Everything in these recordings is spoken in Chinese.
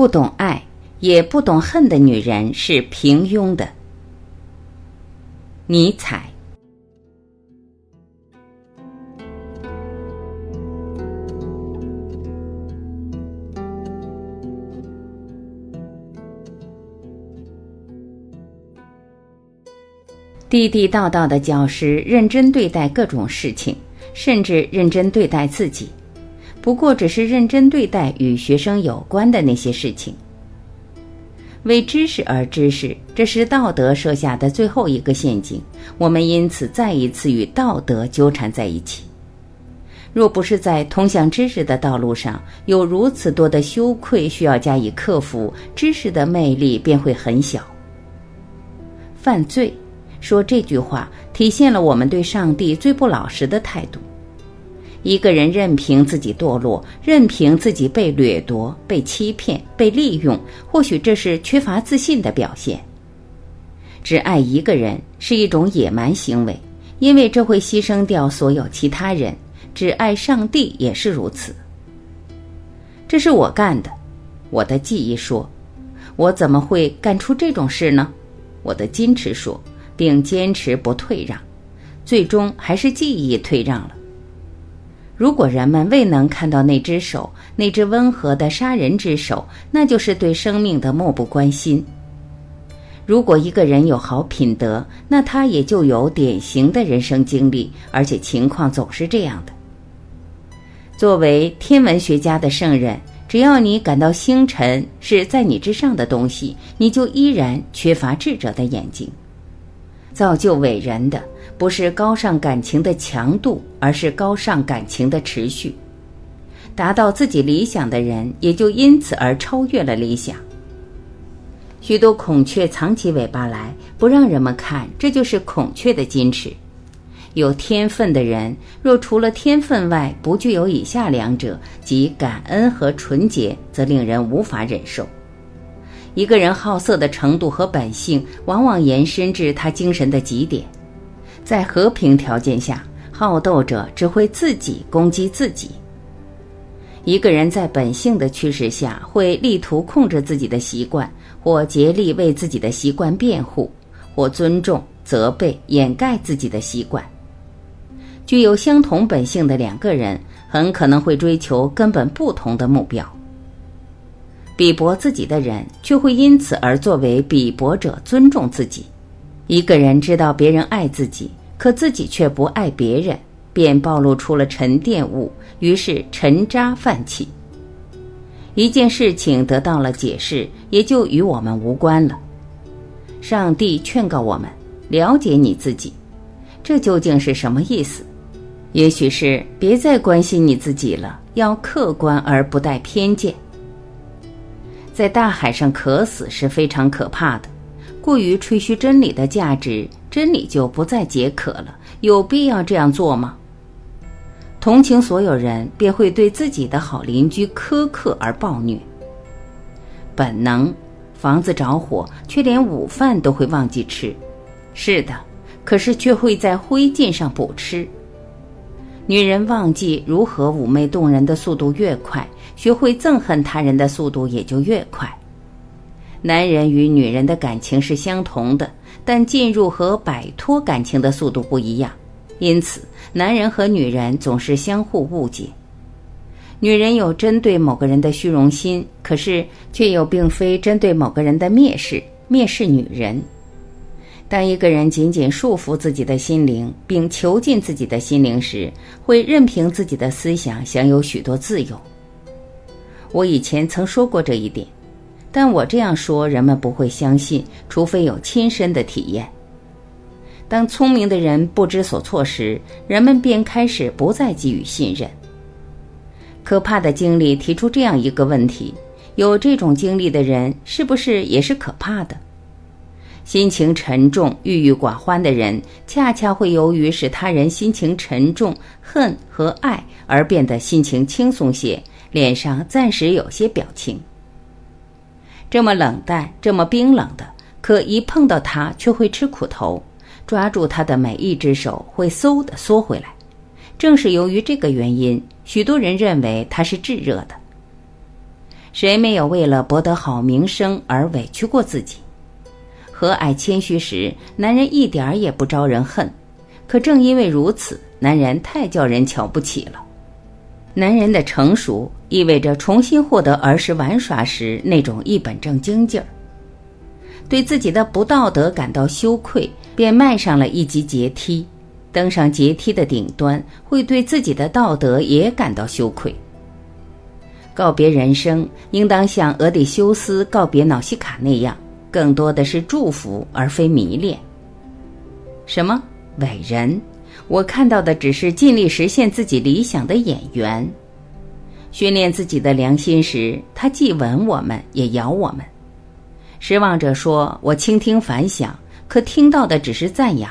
不懂爱也不懂恨的女人是平庸的。尼采。地地道道的教师认真对待各种事情，甚至认真对待自己。不过，只是认真对待与学生有关的那些事情。为知识而知识，这是道德设下的最后一个陷阱。我们因此再一次与道德纠缠在一起。若不是在通向知识的道路上有如此多的羞愧需要加以克服，知识的魅力便会很小。犯罪。说这句话体现了我们对上帝最不老实的态度。一个人任凭自己堕落，任凭自己被掠夺、被欺骗、被利用，或许这是缺乏自信的表现。只爱一个人是一种野蛮行为，因为这会牺牲掉所有其他人。只爱上帝也是如此。这是我干的，我的记忆说。我怎么会干出这种事呢？我的矜持说。并坚持不退让，最终还是记忆退让了。如果人们未能看到那只手，那只温和的杀人之手，那就是对生命的漠不关心。如果一个人有好品德，那他也就有典型的人生经历，而且情况总是这样的。作为天文学家的圣人，只要你感到星辰是在你之上的东西，你就依然缺乏智者的眼睛。造就伟人的不是高尚感情的强度，而是高尚感情的持续。达到自己理想的人，也就因此而超越了理想。许多孔雀藏起尾巴来，不让人们看，这就是孔雀的矜持。有天分的人，若除了天分外不具有以下两者，即感恩和纯洁，则令人无法忍受。一个人好色的程度和本性，往往延伸至他精神的极点。在和平条件下，好斗者只会自己攻击自己。一个人在本性的驱使下，会力图控制自己的习惯，或竭力为自己的习惯辩护，或尊重、责备、掩盖自己的习惯。具有相同本性的两个人，很可能会追求根本不同的目标。比驳自己的人，却会因此而作为比驳者尊重自己。一个人知道别人爱自己，可自己却不爱别人，便暴露出了沉淀物，于是沉渣泛起。一件事情得到了解释，也就与我们无关了。上帝劝告我们：了解你自己，这究竟是什么意思？也许是别再关心你自己了，要客观而不带偏见。在大海上渴死是非常可怕的。过于吹嘘真理的价值，真理就不再解渴了。有必要这样做吗？同情所有人，便会对自己的好邻居苛刻而暴虐。本能，房子着火，却连午饭都会忘记吃。是的，可是却会在灰烬上补吃。女人忘记如何妩媚动人的速度越快。学会憎恨他人的速度也就越快。男人与女人的感情是相同的，但进入和摆脱感情的速度不一样，因此男人和女人总是相互误解。女人有针对某个人的虚荣心，可是却又并非针对某个人的蔑视，蔑视女人。当一个人紧紧束缚自己的心灵，并囚禁自己的心灵时，会任凭自己的思想享有许多自由。我以前曾说过这一点，但我这样说人们不会相信，除非有亲身的体验。当聪明的人不知所措时，人们便开始不再给予信任。可怕的经历提出这样一个问题：有这种经历的人是不是也是可怕的？心情沉重、郁郁寡欢的人，恰恰会由于使他人心情沉重、恨和爱而变得心情轻松些。脸上暂时有些表情，这么冷淡、这么冰冷的，可一碰到他却会吃苦头，抓住他的每一只手会嗖的缩回来。正是由于这个原因，许多人认为他是炙热的。谁没有为了博得好名声而委屈过自己？和蔼谦虚时，男人一点儿也不招人恨。可正因为如此，男人太叫人瞧不起了。男人的成熟意味着重新获得儿时玩耍时那种一本正经劲儿。对自己的不道德感到羞愧，便迈上了一级阶梯。登上阶梯的顶端，会对自己的道德也感到羞愧。告别人生，应当像俄狄修斯告别瑙西卡那样，更多的是祝福而非迷恋。什么？伟人，我看到的只是尽力实现自己理想的演员。训练自己的良心时，他既吻我们，也咬我们。失望者说：“我倾听反响，可听到的只是赞扬。”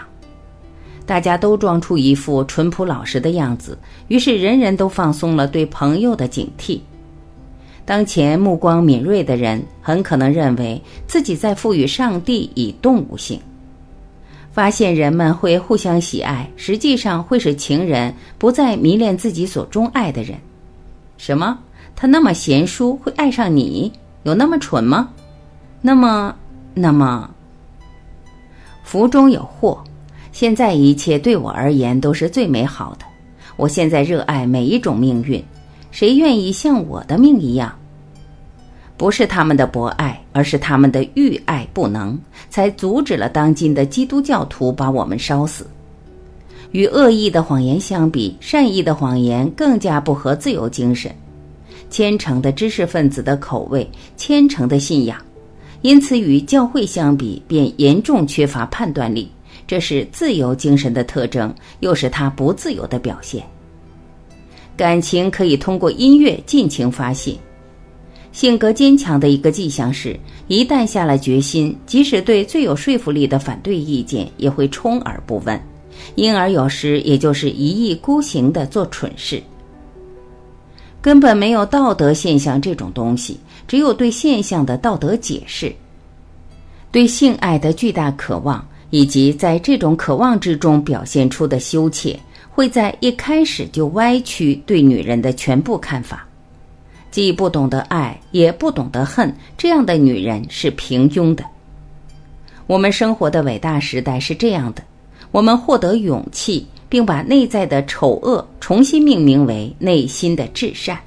大家都装出一副淳朴老实的样子，于是人人都放松了对朋友的警惕。当前目光敏锐的人，很可能认为自己在赋予上帝以动物性。发现人们会互相喜爱，实际上会使情人不再迷恋自己所钟爱的人。什么？他那么贤淑，会爱上你？有那么蠢吗？那么，那么，福中有祸。现在一切对我而言都是最美好的。我现在热爱每一种命运。谁愿意像我的命一样？不是他们的博爱，而是他们的欲爱不能，才阻止了当今的基督教徒把我们烧死。与恶意的谎言相比，善意的谎言更加不合自由精神。虔诚的知识分子的口味，虔诚的信仰，因此与教会相比，便严重缺乏判断力。这是自由精神的特征，又是他不自由的表现。感情可以通过音乐尽情发泄。性格坚强的一个迹象是，一旦下了决心，即使对最有说服力的反对意见，也会充耳不闻，因而有时也就是一意孤行的做蠢事。根本没有道德现象这种东西，只有对现象的道德解释。对性爱的巨大渴望，以及在这种渴望之中表现出的羞怯，会在一开始就歪曲对女人的全部看法。既不懂得爱，也不懂得恨，这样的女人是平庸的。我们生活的伟大时代是这样的：我们获得勇气，并把内在的丑恶重新命名为内心的至善。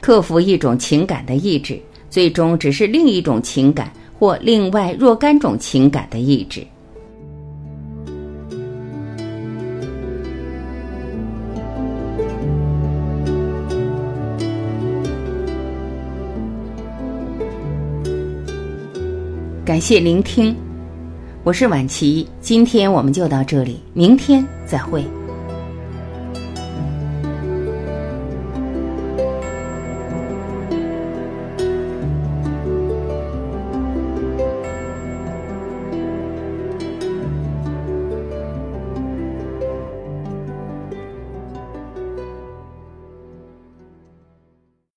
克服一种情感的意志，最终只是另一种情感或另外若干种情感的意志。感谢聆听，我是婉琪，今天我们就到这里，明天再会。